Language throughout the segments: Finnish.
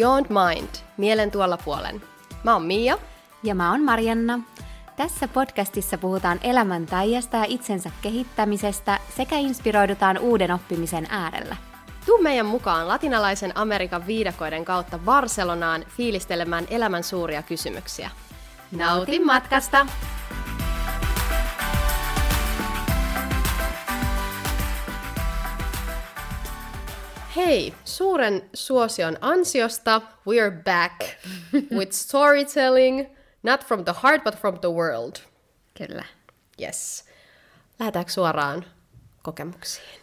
Beyond Mind, mielen tuolla puolen. Mä oon Mia. Ja mä oon Marianna. Tässä podcastissa puhutaan elämän taijasta ja itsensä kehittämisestä sekä inspiroidutaan uuden oppimisen äärellä. Tuu meidän mukaan latinalaisen Amerikan viidakoiden kautta Barcelonaan fiilistelemään elämän suuria kysymyksiä. Nautin matkasta! Hei, suuren suosion ansiosta we're back with storytelling, not from the heart but from the world. Kyllä. Yes. Lähdetäänkö suoraan kokemuksiin?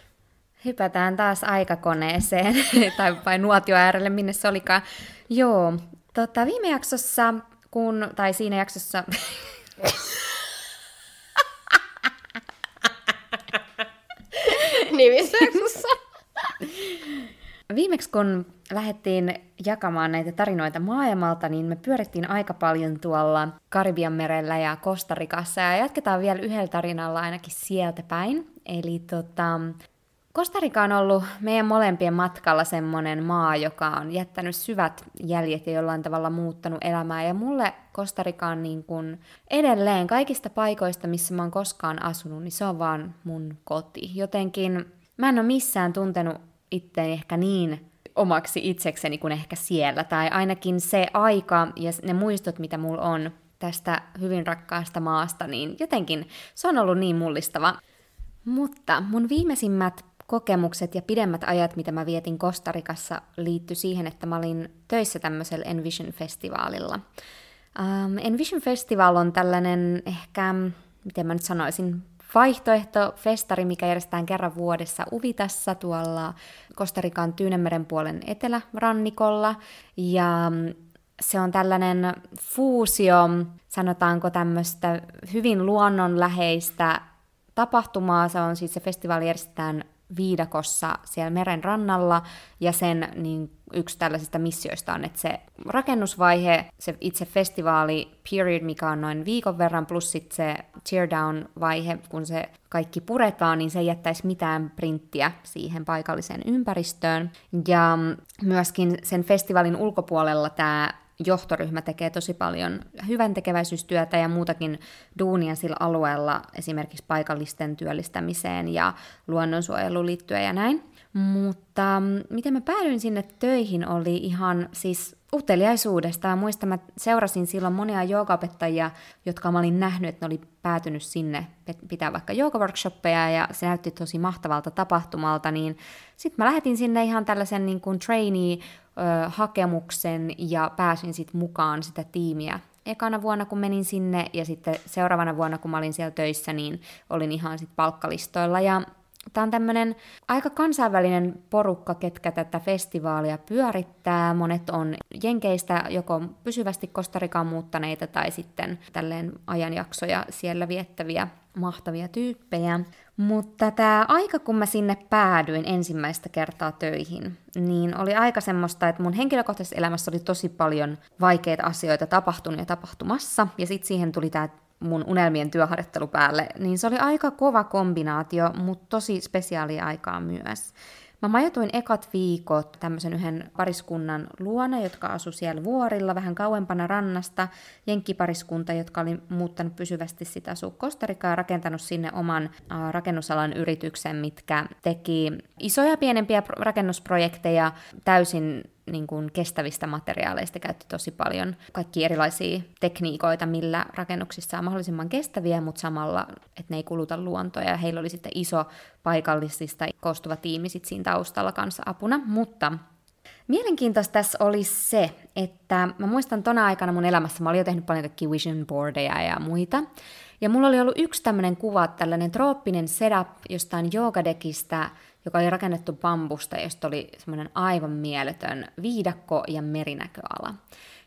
Hypätään taas aikakoneeseen, tai vai nuotio äärelle, minne se olikaan. Joo, tota, viime jaksossa, kun, tai siinä jaksossa... Nimissä jaksossa. Viimeksi kun lähdettiin jakamaan näitä tarinoita maailmalta, niin me pyörittiin aika paljon tuolla Karibian merellä ja Kostarikassa, ja jatketaan vielä yhdellä tarinalla ainakin sieltä päin. Eli tota, Kostarika on ollut meidän molempien matkalla semmoinen maa, joka on jättänyt syvät jäljet ja jollain tavalla muuttanut elämää. Ja mulle Kostarika on niin kuin edelleen kaikista paikoista, missä mä oon koskaan asunut, niin se on vaan mun koti. Jotenkin mä en ole missään tuntenut itteeni ehkä niin omaksi itsekseni kuin ehkä siellä. Tai ainakin se aika ja ne muistot, mitä mulla on tästä hyvin rakkaasta maasta, niin jotenkin se on ollut niin mullistava. Mutta mun viimeisimmät kokemukset ja pidemmät ajat, mitä mä vietin Kostarikassa, liittyi siihen, että mä olin töissä tämmöisellä Envision-festivaalilla. Um, Envision Festival on tällainen ehkä, miten mä nyt sanoisin, vaihtoehtofestari, mikä järjestetään kerran vuodessa Uvitassa tuolla Kostarikan Tyynemeren puolen etelärannikolla. Ja se on tällainen fuusio, sanotaanko tämmöistä hyvin luonnonläheistä tapahtumaa. Se on siis se festivaali järjestetään viidakossa siellä meren rannalla, ja sen niin yksi tällaisista missioista on, että se rakennusvaihe, se itse festivaali period, mikä on noin viikon verran, plus sitten se teardown-vaihe, kun se kaikki puretaan, niin se ei jättäisi mitään printtiä siihen paikalliseen ympäristöön. Ja myöskin sen festivaalin ulkopuolella tämä johtoryhmä tekee tosi paljon hyvän tekeväisyystyötä ja muutakin duunia sillä alueella, esimerkiksi paikallisten työllistämiseen ja luonnonsuojeluun liittyen ja näin. Mutta mm, miten mä päädyin sinne töihin oli ihan siis uteliaisuudesta. Muistan, mä seurasin silloin monia joogaopettajia, jotka mä olin nähnyt, että ne oli päätynyt sinne pitää vaikka joogaworkshoppeja ja se näytti tosi mahtavalta tapahtumalta, niin sitten mä lähetin sinne ihan tällaisen niin kuin trainee-hakemuksen ja pääsin sitten mukaan sitä tiimiä ekana vuonna, kun menin sinne, ja sitten seuraavana vuonna, kun mä olin siellä töissä, niin olin ihan sitten palkkalistoilla. Ja Tämä on tämmöinen aika kansainvälinen porukka, ketkä tätä festivaalia pyörittää. Monet on Jenkeistä joko pysyvästi Kostarikaan muuttaneita tai sitten tälleen ajanjaksoja siellä viettäviä mahtavia tyyppejä. Mutta tämä aika, kun mä sinne päädyin ensimmäistä kertaa töihin, niin oli aika semmoista, että mun henkilökohtaisessa elämässä oli tosi paljon vaikeita asioita tapahtunut ja tapahtumassa. Ja sitten siihen tuli tämä mun unelmien työharjoittelu päälle, niin se oli aika kova kombinaatio, mutta tosi spesiaalia aikaa myös. Mä majoituin ekat viikot tämmöisen yhden pariskunnan luona, jotka asu siellä vuorilla vähän kauempana rannasta. Jenkkipariskunta, jotka oli muuttanut pysyvästi sitä asua Kostarikaa ja rakentanut sinne oman äh, rakennusalan yrityksen, mitkä teki isoja ja pienempiä rakennusprojekteja täysin niin kuin kestävistä materiaaleista käytti tosi paljon kaikki erilaisia tekniikoita, millä rakennuksissa on mahdollisimman kestäviä, mutta samalla, että ne ei kuluta luontoa. Ja heillä oli sitten iso paikallisista koostuva tiimi sit siinä taustalla kanssa apuna. Mutta Mielenkiintoista tässä oli se, että mä muistan tona aikana mun elämässä, mä olin jo tehnyt paljon kaikkia vision boardeja ja muita, ja mulla oli ollut yksi tämmöinen kuva, tällainen trooppinen setup jostain joogadekistä, joka oli rakennettu bambusta, josta oli semmoinen aivan mieletön viidakko ja merinäköala.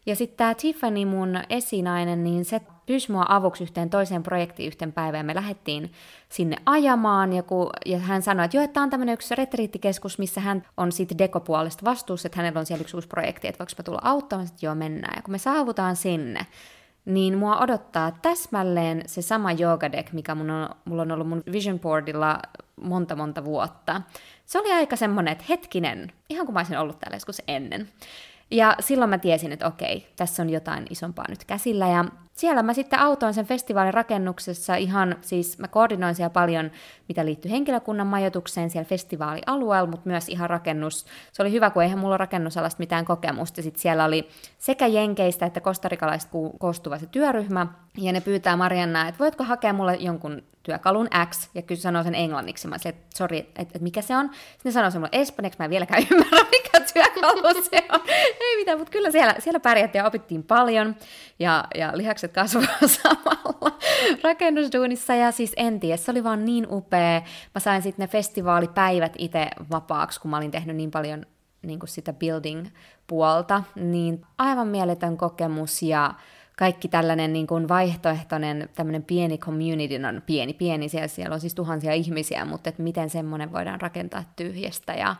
Ja sitten tämä Tiffany, mun esinainen, niin se pyysi mua avuksi yhteen toiseen projektiin yhteen päivään. Me lähdettiin sinne ajamaan, ja, kun, ja hän sanoi, että joo, että tämä on tämmöinen yksi retriittikeskus, missä hän on sitten dekopuolesta vastuussa, että hänellä on siellä yksi uusi projekti, että voiko mä tulla auttamaan, että joo, mennään. Ja kun me saavutaan sinne, niin mua odottaa täsmälleen se sama deck, mikä mun on, mulla on ollut mun vision boardilla monta monta vuotta. Se oli aika semmonen, että hetkinen, ihan kuin mä olisin ollut täällä joskus ennen. Ja silloin mä tiesin, että okei, tässä on jotain isompaa nyt käsillä. Ja siellä mä sitten autoin sen festivaalin rakennuksessa ihan, siis mä koordinoin siellä paljon, mitä liittyy henkilökunnan majoitukseen siellä festivaalialueella, mutta myös ihan rakennus. Se oli hyvä, kun eihän mulla rakennusalasta mitään kokemusta. Sitten siellä oli sekä jenkeistä että kostarikalaista koostuva se työryhmä, ja ne pyytää Mariannaa, että voitko hakea mulle jonkun työkalun X, ja kyllä sanoo sen englanniksi. Mä sanoin, että sori, että, että mikä se on. Sitten ne sanoo sen mulle espanjaksi, mä en vieläkään ymmärrä, mikä työkalu se on. Ei mitään, mutta kyllä siellä, siellä pärjättiin ja opittiin paljon, ja, ja lihakset kasvoivat samalla rakennusduunissa, ja siis en tiedä, se oli vaan niin upea. Mä sain sitten ne festivaalipäivät itse vapaaksi, kun mä olin tehnyt niin paljon niin kuin sitä building-puolta, niin aivan mieletön kokemus, ja kaikki tällainen niin kuin vaihtoehtoinen tämmöinen pieni community, on pieni, pieni, siellä, siellä on siis tuhansia ihmisiä, mutta että miten semmoinen voidaan rakentaa tyhjästä ja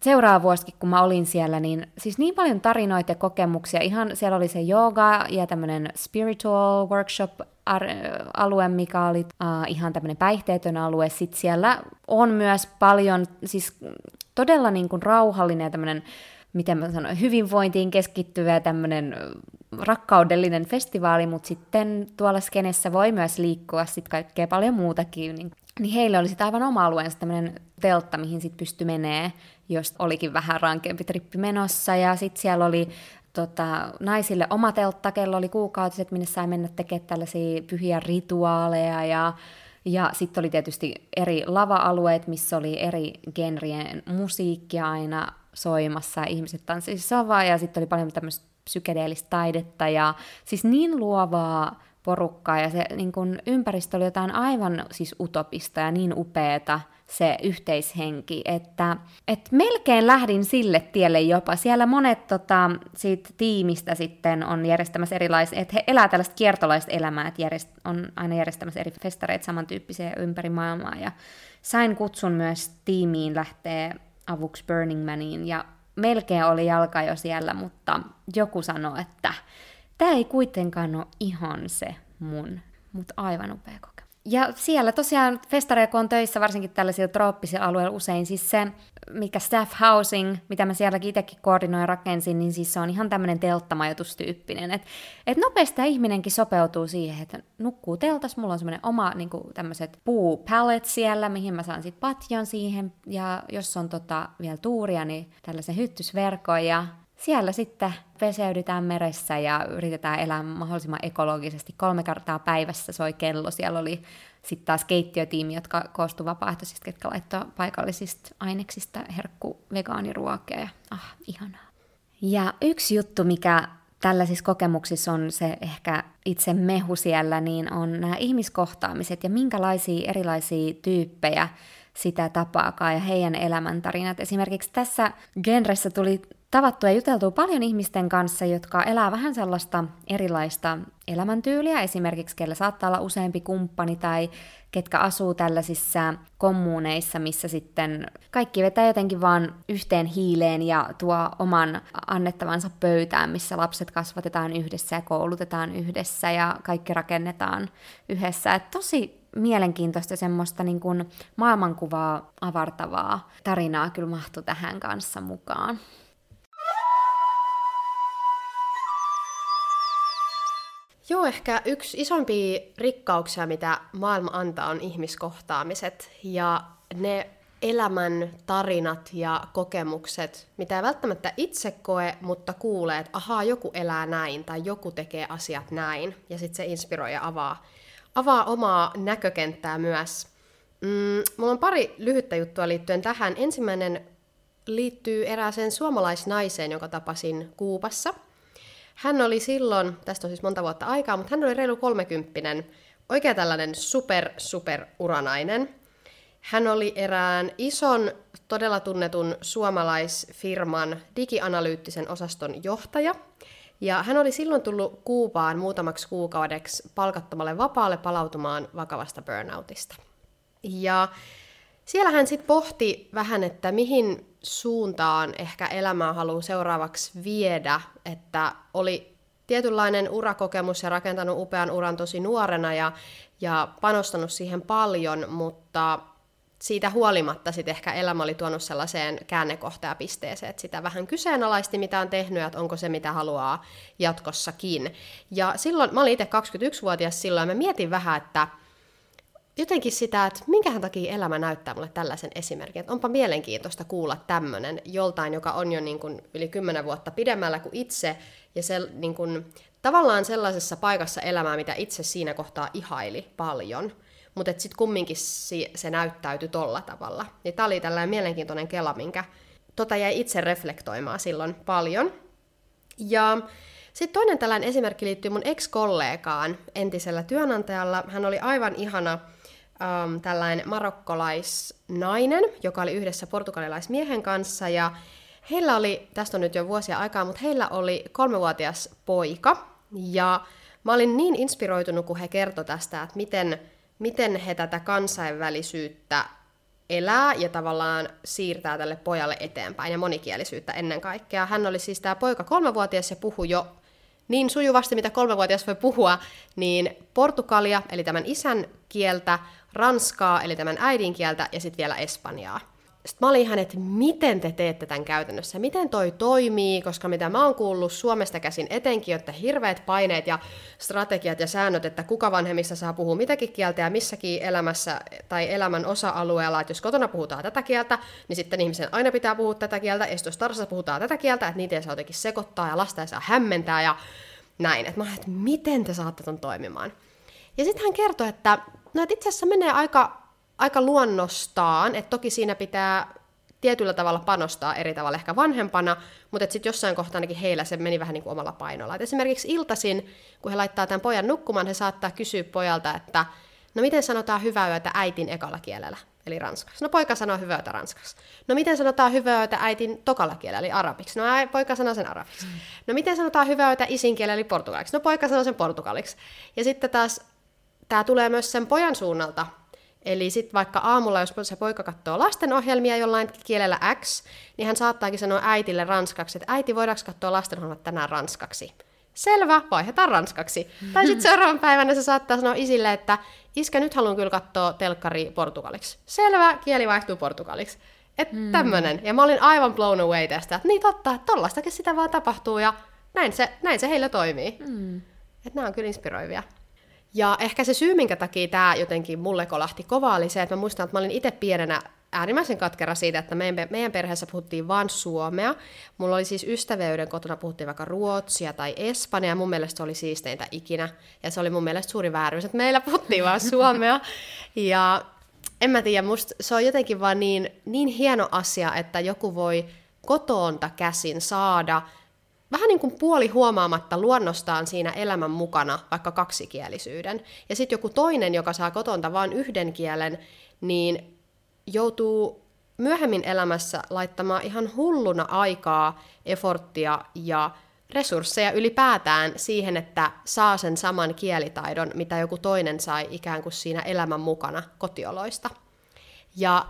seuraava vuosikin, kun mä olin siellä, niin siis niin paljon tarinoita ja kokemuksia. Ihan siellä oli se yoga ja tämmöinen spiritual workshop alue, mikä oli uh, ihan tämmöinen päihteetön alue. Sitten siellä on myös paljon, siis todella niin kuin rauhallinen ja tämmöinen miten mä sanon, hyvinvointiin keskittyvä tämmöinen rakkaudellinen festivaali, mutta sitten tuolla skenessä voi myös liikkua sitten kaikkea paljon muutakin. Niin, niin heille oli sitten aivan oma alueensa tämmöinen teltta, mihin sitten pystyi menee, jos olikin vähän rankempi trippi menossa. Ja sitten siellä oli tota, naisille oma teltta, kello oli kuukautiset, minne sai mennä tekemään tällaisia pyhiä rituaaleja. Ja ja sitten oli tietysti eri lava-alueet, missä oli eri genrien musiikkia aina soimassa. Ja ihmiset tanssivat savaa ja sitten oli paljon tämmöistä psykedeellistä taidetta ja siis niin luovaa porukkaa. Ja se niin kun ympäristö oli jotain aivan siis utopista ja niin upeeta se yhteishenki, että et melkein lähdin sille tielle jopa. Siellä monet tota, siitä tiimistä sitten on järjestämässä erilaisia, että he elää tällaista kiertolaista elämää, että järjest, on aina järjestämässä eri festareita samantyyppisiä ympäri maailmaa ja sain kutsun myös tiimiin lähteä avuksi Burning Maniin ja melkein oli jalka jo siellä, mutta joku sanoi, että tämä ei kuitenkaan ole ihan se mun, mutta aivan upea. Ja siellä tosiaan festareilla, on töissä varsinkin tällaisilla trooppisilla alueilla usein, siis se, mikä staff housing, mitä mä sielläkin itsekin koordinoin ja rakensin, niin siis se on ihan tämmöinen telttamajoitustyyppinen. Että et nopeasti ihminenkin sopeutuu siihen, että nukkuu teltas, mulla on semmoinen oma niin tämmöiset puupallet siellä, mihin mä saan sitten patjon siihen, ja jos on tota, vielä tuuria, niin tällaisen hyttysverkon, ja siellä sitten peseydytään meressä ja yritetään elää mahdollisimman ekologisesti. Kolme kertaa päivässä soi kello. Siellä oli sitten taas keittiötiimi, jotka koostu vapaaehtoisista, ketkä laittoi paikallisista aineksista herkku vegaaniruokia. Ah, ihanaa. Ja yksi juttu, mikä tällaisissa kokemuksissa on se ehkä itse mehu siellä, niin on nämä ihmiskohtaamiset ja minkälaisia erilaisia tyyppejä sitä tapaakaan ja heidän elämäntarinat. Esimerkiksi tässä genressä tuli tavattu ja juteltu paljon ihmisten kanssa, jotka elää vähän sellaista erilaista elämäntyyliä, esimerkiksi kellä saattaa olla useampi kumppani tai ketkä asuu tällaisissa kommuneissa, missä sitten kaikki vetää jotenkin vaan yhteen hiileen ja tuo oman annettavansa pöytään, missä lapset kasvatetaan yhdessä ja koulutetaan yhdessä ja kaikki rakennetaan yhdessä. Et tosi mielenkiintoista semmoista niin kuin maailmankuvaa avartavaa tarinaa kyllä mahtui tähän kanssa mukaan. Joo, ehkä yksi isompia rikkauksia, mitä maailma antaa, on ihmiskohtaamiset ja ne elämän tarinat ja kokemukset, mitä ei välttämättä itse koe, mutta kuulee, että ahaa, joku elää näin tai joku tekee asiat näin. Ja sitten se inspiroi ja avaa, avaa omaa näkökenttää myös. Mm, mulla on pari lyhyttä juttua liittyen tähän. Ensimmäinen liittyy erääseen suomalaisnaiseen, jonka tapasin Kuupassa – hän oli silloin, tästä on siis monta vuotta aikaa, mutta hän oli reilu kolmekymppinen, oikein tällainen super, super uranainen. Hän oli erään ison, todella tunnetun suomalaisfirman digianalyyttisen osaston johtaja. Ja hän oli silloin tullut Kuupaan muutamaksi kuukaudeksi palkattomalle vapaalle palautumaan vakavasta burnoutista. Ja siellä hän sitten pohti vähän, että mihin suuntaan ehkä elämää haluaa seuraavaksi viedä, että oli tietynlainen urakokemus ja rakentanut upean uran tosi nuorena ja, ja panostanut siihen paljon, mutta siitä huolimatta sitten ehkä elämä oli tuonut sellaiseen käännekohtajapisteeseen, että sitä vähän kyseenalaisti, mitä on tehnyt, että onko se, mitä haluaa jatkossakin. Ja silloin, mä olin itse 21-vuotias silloin, ja mä mietin vähän, että jotenkin sitä, että minkähän takia elämä näyttää mulle tällaisen esimerkin. Että onpa mielenkiintoista kuulla tämmöinen joltain, joka on jo niin kuin yli kymmenen vuotta pidemmällä kuin itse, ja se niin kuin, tavallaan sellaisessa paikassa elämää, mitä itse siinä kohtaa ihaili paljon, mutta sitten kumminkin se, näyttäytyi tolla tavalla. Niin tämä oli tällainen mielenkiintoinen kela, minkä tota jäi itse reflektoimaan silloin paljon. Ja sitten toinen tällainen esimerkki liittyy mun ex-kollegaan, entisellä työnantajalla. Hän oli aivan ihana um, tällainen marokkolaisnainen, joka oli yhdessä portugalilaismiehen kanssa, ja heillä oli, tästä on nyt jo vuosia aikaa, mutta heillä oli kolmevuotias poika, ja mä olin niin inspiroitunut, kun he kertoi tästä, että miten, miten he tätä kansainvälisyyttä elää ja tavallaan siirtää tälle pojalle eteenpäin ja monikielisyyttä ennen kaikkea. Hän oli siis tämä poika kolmevuotias ja puhui jo niin sujuvasti, mitä kolmevuotias voi puhua, niin portugalia, eli tämän isän kieltä, ranskaa, eli tämän äidinkieltä, ja sitten vielä espanjaa. Sitten mä olin ihan, että miten te teette tämän käytännössä, miten toi toimii, koska mitä mä oon kuullut Suomesta käsin etenkin, että hirveät paineet ja strategiat ja säännöt, että kuka vanhemmista saa puhua mitäkin kieltä ja missäkin elämässä tai elämän osa-alueella, että jos kotona puhutaan tätä kieltä, niin sitten ihmisen aina pitää puhua tätä kieltä, ja jos tarsa puhutaan tätä kieltä, että niitä ei saa jotenkin sekoittaa ja lasta ei saa hämmentää ja näin. Että mä että miten te saatte ton toimimaan. Ja sitten hän kertoi, että no, että itse asiassa menee aika, aika luonnostaan, että toki siinä pitää tietyllä tavalla panostaa eri tavalla ehkä vanhempana, mutta sitten jossain kohtaa ainakin heillä se meni vähän niin kuin omalla painolla. Et esimerkiksi iltasin, kun he laittaa tämän pojan nukkumaan, he saattaa kysyä pojalta, että no miten sanotaan hyvää yötä äitin ekalla kielellä, eli ranskaksi. No poika sanoo hyvää yötä ranskaksi. No miten sanotaan hyvää yötä äitin tokalla kielellä, eli arabiksi. No poika sanoo sen arabiksi. No miten sanotaan hyvää yötä isin kielellä, eli portugaliksi. No poika sanoo sen portugaliksi. Ja sitten taas tämä tulee myös sen pojan suunnalta. Eli sitten vaikka aamulla, jos se poika katsoo lastenohjelmia jollain kielellä X, niin hän saattaakin sanoa äitille ranskaksi, että äiti, voidaanko katsoa lastenohjelmat tänään ranskaksi? Selvä, vaihdetaan ranskaksi. Tai sitten seuraavan päivänä se saattaa sanoa isille, että iskä, nyt haluan kyllä katsoa telkkari portugaliksi. Selvä, kieli vaihtuu portugaliksi. Että mm. tämmönen. Ja mä olin aivan blown away tästä, että niin totta, tollastakin sitä vaan tapahtuu ja näin se, näin se heillä toimii. Mm. Että nämä on kyllä inspiroivia. Ja ehkä se syy, minkä takia tämä jotenkin mulle kolahti kovaa, oli se, että mä muistan, että mä olin itse pienenä äärimmäisen katkera siitä, että meidän, meidän perheessä puhuttiin vain suomea. Mulla oli siis ystäveyden kotona puhuttiin vaikka ruotsia tai espanjaa, ja mun mielestä se oli siisteintä ikinä. Ja se oli mun mielestä suuri vääryys, että meillä puhuttiin vain suomea. Ja en mä tiedä, musta se on jotenkin vaan niin, niin hieno asia, että joku voi kotoonta käsin saada vähän niin kuin puoli huomaamatta luonnostaan siinä elämän mukana vaikka kaksikielisyyden. Ja sitten joku toinen, joka saa kotonta vain yhden kielen, niin joutuu myöhemmin elämässä laittamaan ihan hulluna aikaa, eforttia ja resursseja ylipäätään siihen, että saa sen saman kielitaidon, mitä joku toinen sai ikään kuin siinä elämän mukana kotioloista. Ja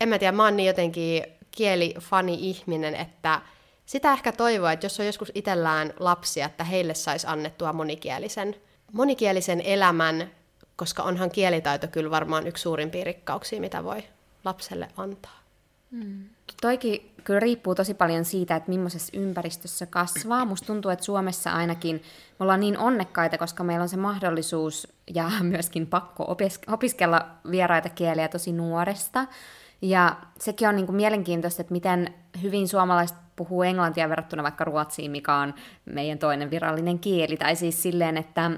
en mä tiedä, mä oon niin jotenkin kielifani-ihminen, että sitä ehkä toivoa, että jos on joskus itsellään lapsia, että heille saisi annettua monikielisen, monikielisen elämän, koska onhan kielitaito kyllä varmaan yksi suurimpia rikkauksia, mitä voi lapselle antaa. Hmm. Toikin kyllä riippuu tosi paljon siitä, että millaisessa ympäristössä kasvaa. Musta tuntuu, että Suomessa ainakin me ollaan niin onnekkaita, koska meillä on se mahdollisuus ja myöskin pakko opiskella vieraita kieliä tosi nuoresta. Ja sekin on niin kuin mielenkiintoista, että miten hyvin suomalaiset puhuu englantia verrattuna vaikka ruotsiin, mikä on meidän toinen virallinen kieli. Tai siis silleen, että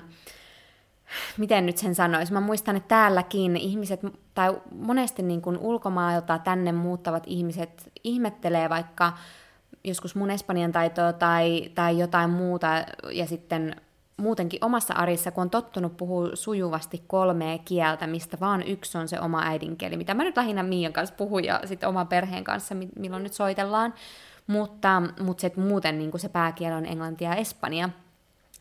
miten nyt sen sanoisi, mä muistan, että täälläkin ihmiset, tai monesti niin kuin ulkomailta tänne muuttavat ihmiset ihmettelee vaikka joskus mun espanjan taitoa tai, tai jotain muuta, ja sitten muutenkin omassa arissa, kun on tottunut puhua sujuvasti kolmea kieltä, mistä vaan yksi on se oma äidinkieli, mitä mä nyt lähinnä Miian kanssa puhun ja sitten oman perheen kanssa, milloin nyt soitellaan, mutta, mutta se, että muuten niin se pääkieli on englantia ja espanja.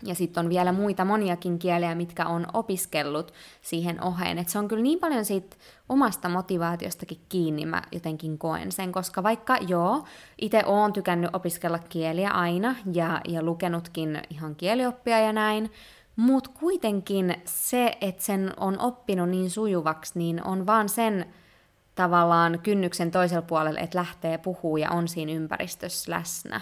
Ja sitten on vielä muita moniakin kieliä, mitkä on opiskellut siihen oheen. Et se on kyllä niin paljon siitä omasta motivaatiostakin kiinni, mä jotenkin koen sen, koska vaikka joo, itse oon tykännyt opiskella kieliä aina ja, ja lukenutkin ihan kielioppia ja näin, mutta kuitenkin se, että sen on oppinut niin sujuvaksi, niin on vaan sen tavallaan kynnyksen toisella puolella, että lähtee puhuu ja on siinä ympäristössä läsnä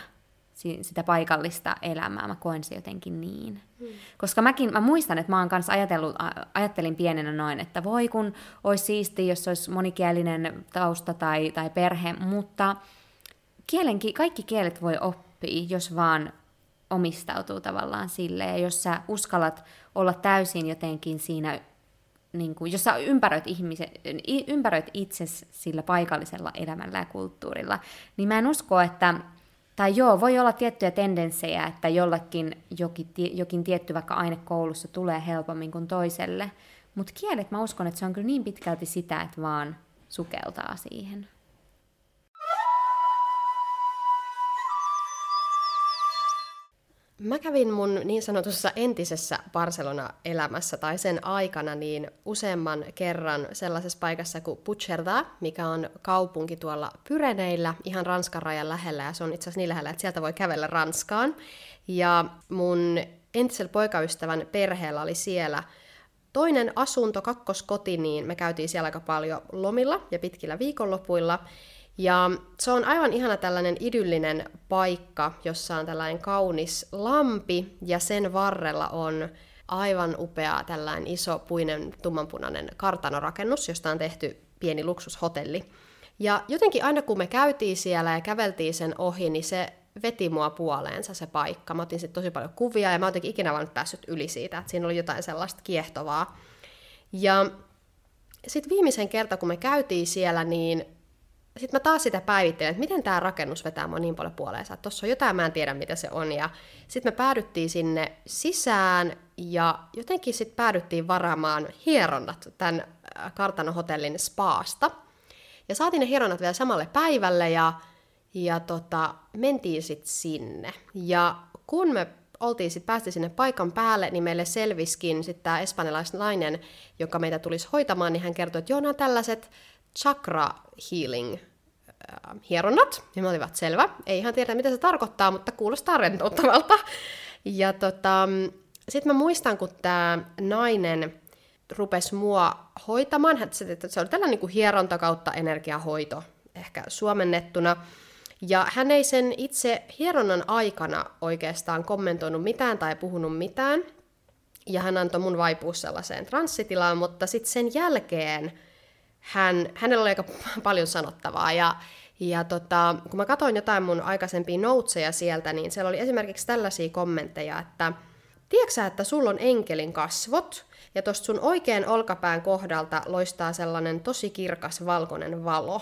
sitä paikallista elämää. Mä koen se jotenkin niin. Hmm. Koska mäkin, mä muistan, että mä oon kanssa ajatellut, ajattelin pienenä noin, että voi kun olisi siisti, jos olisi monikielinen tausta tai, tai perhe, mutta kielenki, kaikki kielet voi oppia, jos vaan omistautuu tavallaan sille, ja jos sä uskallat olla täysin jotenkin siinä, niin kuin, jos sä ympäröit, ihmisen, ympäröit itse sillä paikallisella elämällä ja kulttuurilla, niin mä en usko, että tai joo, voi olla tiettyjä tendenssejä, että jollakin jokin, jokin tietty vaikka aine koulussa tulee helpommin kuin toiselle, mutta kielet mä uskon, että se on kyllä niin pitkälti sitä, että vaan sukeltaa siihen. Mä kävin mun niin sanotussa entisessä Barcelona-elämässä tai sen aikana niin useamman kerran sellaisessa paikassa kuin Puigcerdá, mikä on kaupunki tuolla Pyreneillä, ihan Ranskan rajan lähellä, ja se on itse asiassa niin lähellä, että sieltä voi kävellä Ranskaan. Ja mun entisellä poikaystävän perheellä oli siellä toinen asunto, kakkoskoti, niin me käytiin siellä aika paljon lomilla ja pitkillä viikonlopuilla. Ja se on aivan ihana tällainen idyllinen paikka, jossa on tällainen kaunis lampi ja sen varrella on aivan upea tällainen iso puinen tummanpunainen kartanorakennus, josta on tehty pieni luksushotelli. Ja jotenkin aina kun me käytiin siellä ja käveltiin sen ohi, niin se veti mua puoleensa se paikka. Mä otin sitten tosi paljon kuvia ja mä otin ikinä vaan päässyt yli siitä, että siinä oli jotain sellaista kiehtovaa. Ja sitten viimeisen kerta, kun me käytiin siellä, niin sitten mä taas sitä päivittelen, että miten tämä rakennus vetää mua niin paljon puoleensa, että tuossa on jotain, mä en tiedä mitä se on. Ja sitten me päädyttiin sinne sisään ja jotenkin sitten päädyttiin varaamaan hieronnat tämän äh, kartanohotellin spaasta. Ja saatiin ne hieronnat vielä samalle päivälle ja, ja tota, mentiin sitten sinne. Ja kun me oltiin sitten päästy sinne paikan päälle, niin meille selviskin sitten tämä espanjalaisnainen, joka meitä tulisi hoitamaan, niin hän kertoi, että joo, nämä tällaiset chakra healing äh, hieronnat. Ja me olivat selvä. Ei ihan tiedä, mitä se tarkoittaa, mutta kuulostaa rentouttavalta. Ja tota, sitten mä muistan, kun tämä nainen rupesi mua hoitamaan. Se oli tällainen niin hieronta kautta energiahoito, ehkä suomennettuna. Ja hän ei sen itse hieronnan aikana oikeastaan kommentoinut mitään tai puhunut mitään. Ja hän antoi mun vaipua sellaiseen transsitilaan, mutta sitten sen jälkeen hän, hänellä oli aika paljon sanottavaa. Ja, ja tota, kun mä katsoin jotain mun aikaisempia noutseja sieltä, niin siellä oli esimerkiksi tällaisia kommentteja, että tiedätkö että sulla on enkelin kasvot, ja tuosta sun oikean olkapään kohdalta loistaa sellainen tosi kirkas valkoinen valo.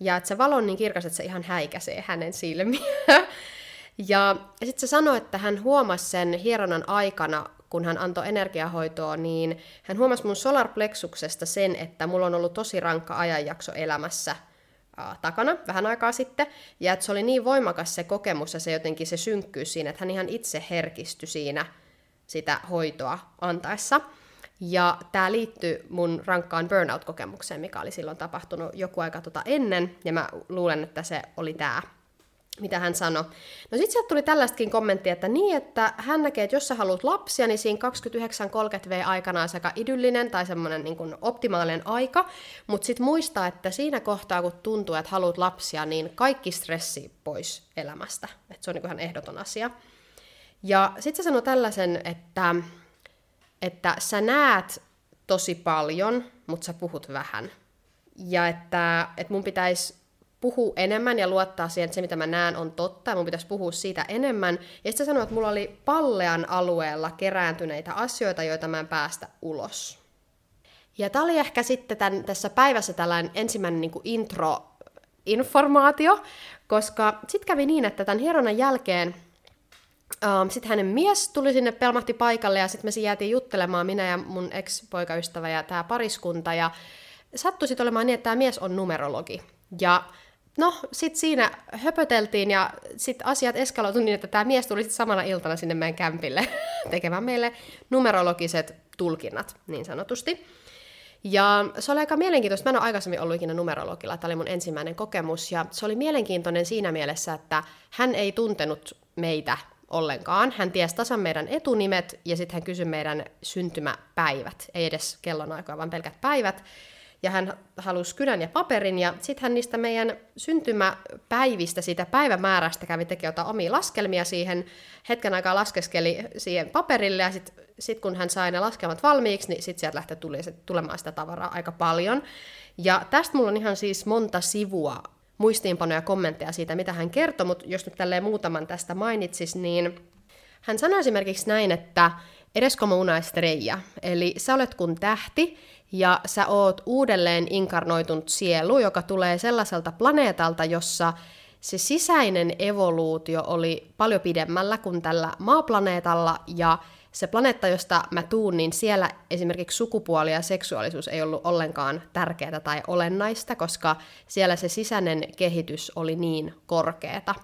Ja että se valo on niin kirkas, että se ihan häikäisee hänen silmiä. Ja sitten se sanoi, että hän huomasi sen hieronnan aikana, kun hän antoi energiahoitoa, niin hän huomasi mun solarplexuksesta sen, että mulla on ollut tosi rankka ajanjakso elämässä äh, takana vähän aikaa sitten, ja että se oli niin voimakas se kokemus ja se jotenkin se synkkyys siinä, että hän ihan itse herkistyi siinä sitä hoitoa antaessa. Ja tämä liittyy mun rankkaan burnout-kokemukseen, mikä oli silloin tapahtunut joku aika tota ennen, ja mä luulen, että se oli tämä mitä hän sanoi. No sitten sieltä tuli tällaistakin kommenttia, että niin, että hän näkee, että jos sä haluat lapsia, niin siinä 29-30 V aikana on sekä idyllinen tai semmoinen niin kuin optimaalinen aika, mutta sitten muistaa, että siinä kohtaa, kun tuntuu, että haluat lapsia, niin kaikki stressi pois elämästä. Että se on niin ihan ehdoton asia. Ja sitten se sanoi tällaisen, että, että sä näet tosi paljon, mutta sä puhut vähän. Ja että, että mun pitäisi puhua enemmän ja luottaa siihen, että se mitä mä näen on totta, ja mun pitäisi puhua siitä enemmän. Ja sitten sanoa, että mulla oli pallean alueella kerääntyneitä asioita, joita mä en päästä ulos. Ja tämä oli ehkä sitten tämän, tässä päivässä tällainen ensimmäinen niin intro-informaatio, koska sitten kävi niin, että tämän hieronnan jälkeen Um, sitten hänen mies tuli sinne, pelmahti paikalle ja sitten me jäätiin juttelemaan, minä ja mun ex-poikaystävä ja tämä pariskunta. Ja sattui sitten olemaan niin, että tämä mies on numerologi. Ja no, sitten siinä höpöteltiin ja sitten asiat eskaloitui niin, että tämä mies tuli sitten samana iltana sinne meidän kämpille tekemään meille numerologiset tulkinnat, niin sanotusti. Ja se oli aika mielenkiintoista. Mä en ole aikaisemmin ollut ikinä numerologilla. Tämä oli mun ensimmäinen kokemus. Ja se oli mielenkiintoinen siinä mielessä, että hän ei tuntenut meitä ollenkaan. Hän tiesi tasan meidän etunimet ja sitten hän kysyi meidän syntymäpäivät. Ei edes kellonaikoja, vaan pelkät päivät. Ja hän halusi kynän ja paperin, ja sitten hän niistä meidän syntymäpäivistä, siitä päivämäärästä kävi tekemään omia laskelmia siihen, hetken aikaa laskeskeli siihen paperille, ja sitten sit kun hän sai ne laskelmat valmiiksi, niin sitten sieltä lähti tuli, tulemaan sitä tavaraa aika paljon. Ja tästä mulla on ihan siis monta sivua muistiinpanoja ja kommentteja siitä, mitä hän kertoi, mutta jos nyt tälleen muutaman tästä mainitsis, niin hän sanoi esimerkiksi näin, että edes como una estrella, eli sä olet kun tähti, ja sä oot uudelleen inkarnoitunut sielu, joka tulee sellaiselta planeetalta, jossa se sisäinen evoluutio oli paljon pidemmällä kuin tällä maaplaneetalla, ja se planeetta, josta mä tuun, niin siellä esimerkiksi sukupuoli ja seksuaalisuus ei ollut ollenkaan tärkeää tai olennaista, koska siellä se sisäinen kehitys oli niin korkeata.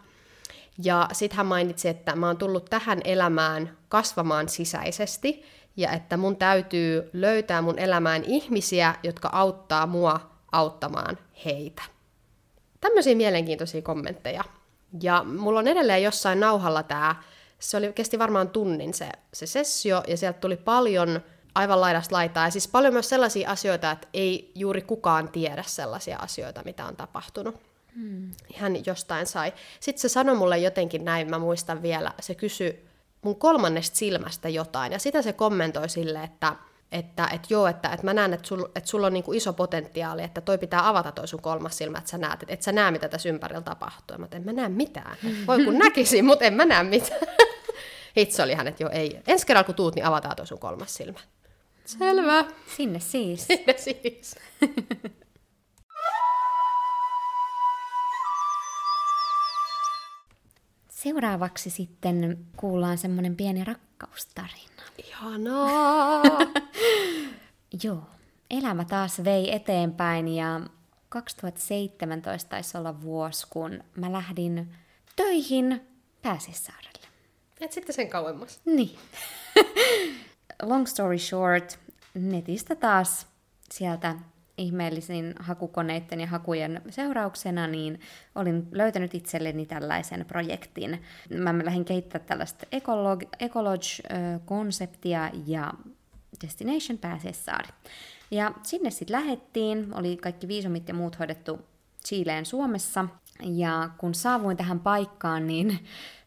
Ja sitten hän mainitsi, että mä oon tullut tähän elämään kasvamaan sisäisesti, ja että mun täytyy löytää mun elämään ihmisiä, jotka auttaa mua auttamaan heitä. Tämmöisiä mielenkiintoisia kommentteja. Ja mulla on edelleen jossain nauhalla tämä, se oli, kesti varmaan tunnin se, se sessio, ja sieltä tuli paljon aivan laidasta laitaa, ja siis paljon myös sellaisia asioita, että ei juuri kukaan tiedä sellaisia asioita, mitä on tapahtunut. Hmm. Hän jostain sai. Sitten se sanoi mulle jotenkin näin, mä muistan vielä, se kysyi mun kolmannesta silmästä jotain, ja sitä se kommentoi sille, että että et joo, että et mä näen, että sul, et sulla on niinku iso potentiaali, että toi pitää avata toi sun kolmas silmä, että sä näet, että et sä näe, mitä tässä ympärillä tapahtuu. Mä en mä näe mitään. Voi kun näkisin, mutta en mä näe mitään. Hitsi oli hänet jo ei. Ensi kerralla kun tuut, niin avataan toi sun kolmas silmä. Selvä. Sinne siis. Sinne siis. Seuraavaksi sitten kuullaan semmoinen pieni rakkaustarina. Ihanaa! Joo. Elämä taas vei eteenpäin ja 2017 taisi olla vuosi, kun mä lähdin töihin Pääsissaarelle. Et sitten sen kauemmas. Niin. Long story short, netistä taas sieltä ihmeellisin hakukoneiden ja hakujen seurauksena, niin olin löytänyt itselleni tällaisen projektin. Mä lähdin kehittämään tällaista Ecolodge-konseptia ja Destination Pääsessaari. Ja sinne sitten lähettiin, oli kaikki viisumit ja muut hoidettu Chileen Suomessa, ja kun saavuin tähän paikkaan, niin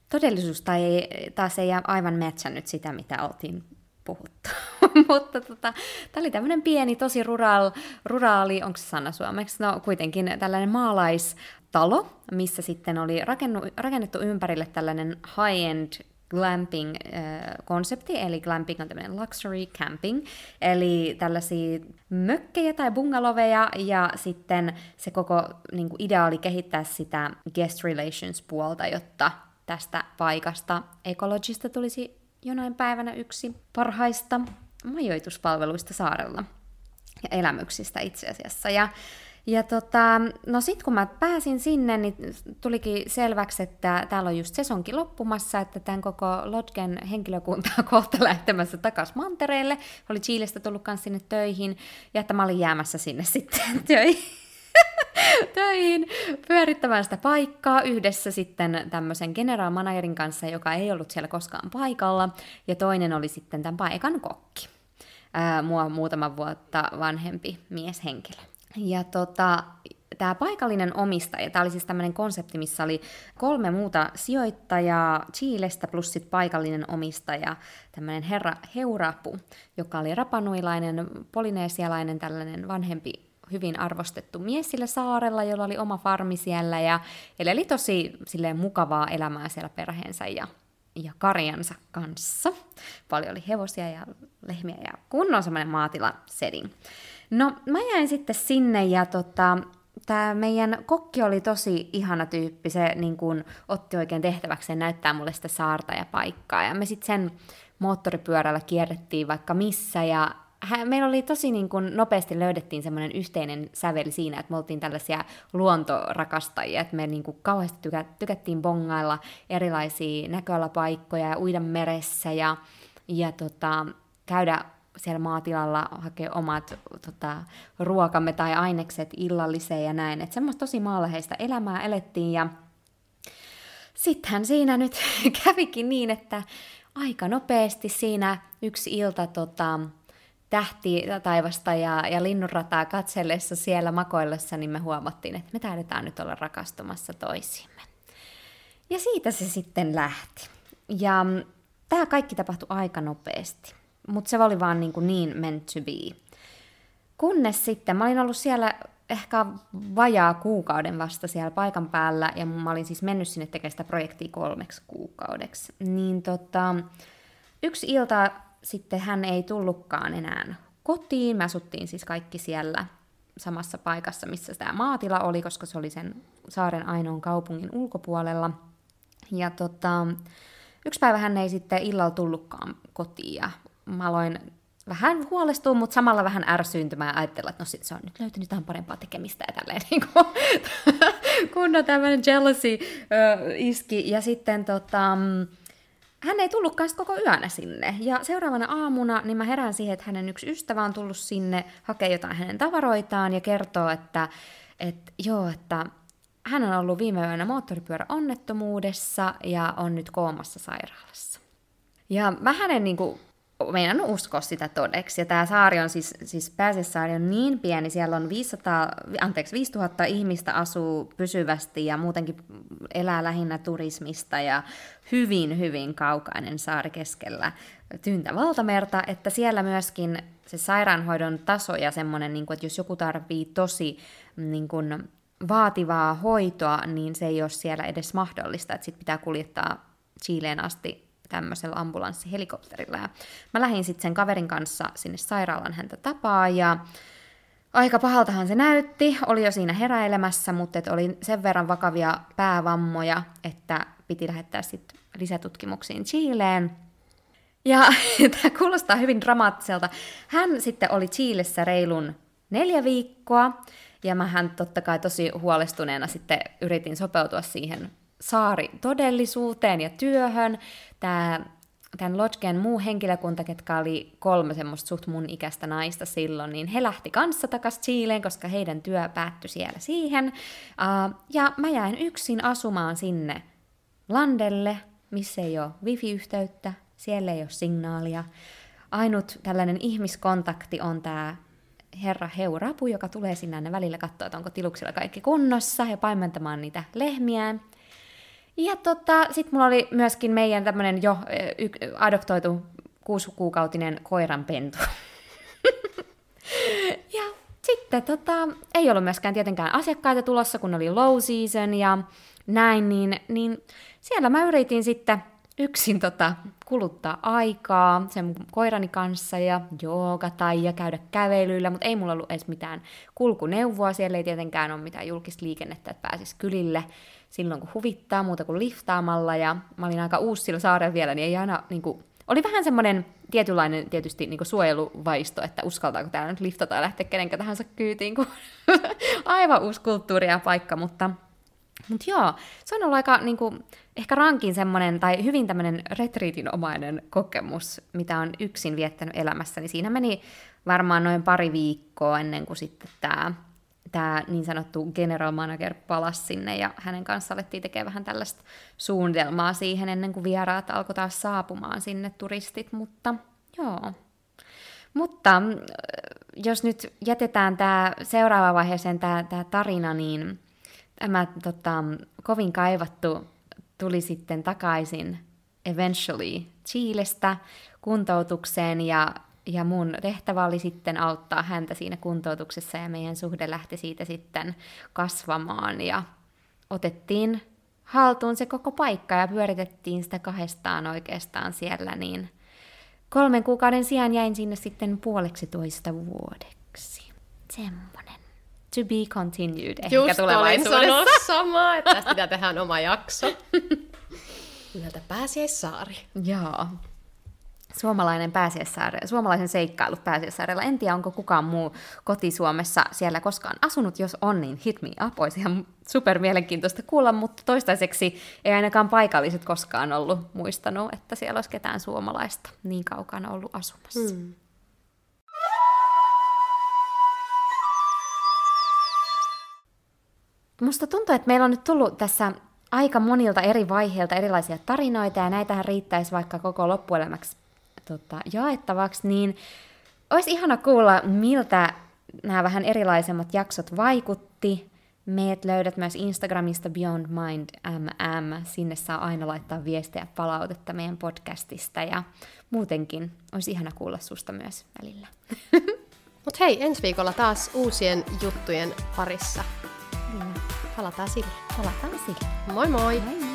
todellisuus tai taas ei aivan matchannut sitä, mitä oltiin puhuttu. Mutta tota, tämä oli tämmöinen pieni, tosi rural, ruraali, onko se sana suomeksi? No kuitenkin tällainen maalaistalo, missä sitten oli rakennu, rakennettu ympärille tällainen high-end glamping-konsepti, eli glamping on tämmöinen luxury camping, eli tällaisia mökkejä tai bungaloveja, ja sitten se koko niin kuin ideaali kehittää sitä guest relations puolta, jotta tästä paikasta ekologista tulisi jonain päivänä yksi parhaista majoituspalveluista saarella ja elämyksistä itse asiassa. Ja, ja tota, no sitten kun mä pääsin sinne, niin tulikin selväksi, että täällä on just sesonkin loppumassa, että tämän koko Lodgen henkilökunta on kohta lähtemässä takaisin mantereelle. Oli Chiilestä tullut kanssa sinne töihin, ja että mä olin jäämässä sinne sitten töihin. töihin pyörittämään sitä paikkaa yhdessä sitten tämmöisen general managerin kanssa, joka ei ollut siellä koskaan paikalla, ja toinen oli sitten tämän paikan kokki. Ää, mua muutama vuotta vanhempi mieshenkilö. Ja tota, tämä paikallinen omistaja, tämä oli siis tämmöinen konsepti, missä oli kolme muuta sijoittajaa Chiilestä plus sit paikallinen omistaja, tämmöinen herra Heurapu, joka oli rapanuilainen, polyneesialainen tällainen vanhempi hyvin arvostettu mies sillä saarella, jolla oli oma farmi siellä ja eli tosi silleen mukavaa elämää siellä perheensä ja, ja karjansa kanssa. Paljon oli hevosia ja lehmiä ja kunnon semmoinen maatila setting. No mä jäin sitten sinne ja tota, tämä meidän kokki oli tosi ihana tyyppi, se niin kun, otti oikein tehtäväkseen näyttää mulle sitä saarta ja paikkaa ja me sitten sen moottoripyörällä kierrettiin vaikka missä ja meillä oli tosi niin kuin nopeasti löydettiin semmoinen yhteinen sävel siinä, että me oltiin tällaisia luontorakastajia, että me niin kuin kauheasti tykä, tykättiin bongailla erilaisia näköalapaikkoja ja uida meressä ja, ja tota, käydä siellä maatilalla hakea omat tota, ruokamme tai ainekset illalliseen ja näin. Että semmoista tosi maalaheista elämää elettiin ja sittenhän siinä nyt kävikin niin, että aika nopeasti siinä yksi ilta tota, tähti taivasta ja, ja linnunrataa katsellessa siellä makoillessa, niin me huomattiin, että me taidetaan nyt olla rakastumassa toisiimme. Ja siitä se sitten lähti. Ja tämä kaikki tapahtui aika nopeasti, mutta se oli vaan niin, kuin niin meant to be. Kunnes sitten, mä olin ollut siellä ehkä vajaa kuukauden vasta siellä paikan päällä, ja mä olin siis mennyt sinne tekemään sitä projektia kolmeksi kuukaudeksi. Niin tota, yksi ilta sitten hän ei tullutkaan enää kotiin. Me asuttiin siis kaikki siellä samassa paikassa, missä tämä maatila oli, koska se oli sen saaren ainoan kaupungin ulkopuolella. Ja tota, yksi päivä hän ei sitten illalla tullutkaan kotiin ja mä aloin vähän huolestua, mutta samalla vähän ärsyyntymään ja ajatella, että no sit se on nyt löytynyt jotain parempaa tekemistä ja tälleen niin kunnon tämmöinen jealousy ö, iski. Ja sitten tota, hän ei tullutkaan koko yönä sinne. Ja seuraavana aamuna niin mä herään siihen, että hänen yksi ystävä on tullut sinne, hakee jotain hänen tavaroitaan ja kertoo, että, että joo, että hän on ollut viime yönä moottoripyöräonnettomuudessa ja on nyt koomassa sairaalassa. Ja mä hänen niin kuin, meinannut uskoa sitä todeksi. Ja tämä saari on siis, siis Pääsessaari on niin pieni, siellä on 500, anteeksi, 5000 ihmistä asuu pysyvästi ja muutenkin elää lähinnä turismista ja hyvin, hyvin kaukainen saari keskellä tyyntä valtamerta, että siellä myöskin se sairaanhoidon taso ja semmoinen, niin kuin, että jos joku tarvii tosi niin kuin, vaativaa hoitoa, niin se ei ole siellä edes mahdollista, että sit pitää kuljettaa Chileen asti tämmöisellä ambulanssihelikopterilla. Ja mä lähdin sitten sen kaverin kanssa sinne sairaalan häntä tapaa ja aika pahaltahan se näytti, oli jo siinä heräilemässä, mutta et oli sen verran vakavia päävammoja, että piti lähettää sitten lisätutkimuksiin Chileen. Ja tämä kuulostaa hyvin dramaattiselta. Hän sitten oli Chiilessä reilun neljä viikkoa, ja mähän totta kai tosi huolestuneena sitten yritin sopeutua siihen saari todellisuuteen ja työhön. Tämä tämän Lodgen muu henkilökunta, ketkä oli kolme semmoista suht mun ikäistä naista silloin, niin he lähti kanssa takaisin Chileen, koska heidän työ päättyi siellä siihen. Uh, ja mä jäin yksin asumaan sinne landelle, missä ei ole wifi-yhteyttä, siellä ei ole signaalia. Ainut tällainen ihmiskontakti on tämä herra Heurapu, joka tulee sinne välillä katsoa, että onko tiluksilla kaikki kunnossa ja paimentamaan niitä lehmiään. Ja tota, sitten mulla oli myöskin meidän tämmöinen jo y- adoptoitu kuusikuukautinen koiranpentu. ja sitten tota, ei ollut myöskään tietenkään asiakkaita tulossa, kun oli low season ja näin, niin, niin siellä mä yritin sitten yksin tota, kuluttaa aikaa sen koirani kanssa ja joogata ja käydä kävelyillä, mutta ei mulla ollut edes mitään kulkuneuvoa, siellä ei tietenkään ole mitään julkista liikennettä, että pääsis kylille silloin kun huvittaa muuta kuin liftaamalla ja mä olin aika uusi sillä saarella vielä, niin ei aina niin kuin, oli vähän semmoinen tietynlainen tietysti niin suojeluvaisto, että uskaltaako täällä nyt liftata ja lähteä kenenkä tahansa kyytiin, kun aivan uusi kulttuuri ja paikka, mutta mutta joo, se on ollut aika niin kuin, ehkä rankin semmoinen, tai hyvin tämmöinen retriitinomainen kokemus, mitä on yksin viettänyt elämässäni. Siinä meni varmaan noin pari viikkoa ennen kuin sitten tämä tämä niin sanottu general manager palasi sinne ja hänen kanssa alettiin tekemään vähän tällaista suunnitelmaa siihen ennen kuin vieraat alkoi taas saapumaan sinne turistit, mutta joo. Mutta äh, jos nyt jätetään tämä seuraava vaiheeseen tämä, tämä tarina, niin tämä tota, kovin kaivattu tuli sitten takaisin eventually Chiilestä kuntoutukseen ja ja mun tehtävä oli sitten auttaa häntä siinä kuntoutuksessa ja meidän suhde lähti siitä sitten kasvamaan ja otettiin haltuun se koko paikka ja pyöritettiin sitä kahdestaan oikeastaan siellä, niin kolmen kuukauden sijaan jäin sinne sitten puoleksi toista vuodeksi. Semmonen. To be continued ehkä Just tulevaisuudessa. Just samaa, että tästä pitää tehdä oma jakso. Nimeltä Pääsiäissaari. Joo suomalainen pääsiäissaare, suomalaisen seikkailu pääsiäissaarella. En tiedä, onko kukaan muu koti-Suomessa siellä koskaan asunut. Jos on, niin hit me up. Olisi ihan super mielenkiintoista kuulla, mutta toistaiseksi ei ainakaan paikalliset koskaan ollut muistanut, että siellä olisi ketään suomalaista niin kaukana ollut asumassa. Hmm. Musta tuntuu, että meillä on nyt tullut tässä aika monilta eri vaiheilta erilaisia tarinoita, ja näitähän riittäisi vaikka koko loppuelämäksi tota, jaettavaksi, niin Olisi ihana kuulla, miltä nämä vähän erilaisemmat jaksot vaikutti. Meet löydät myös Instagramista Beyond Mind MM. Sinne saa aina laittaa viestejä palautetta meidän podcastista ja muutenkin olisi ihana kuulla susta myös välillä. Mut hei, ensi viikolla taas uusien juttujen parissa. Kyllä. Palataan sille. Palataan sille. Moi moi! Moi moi!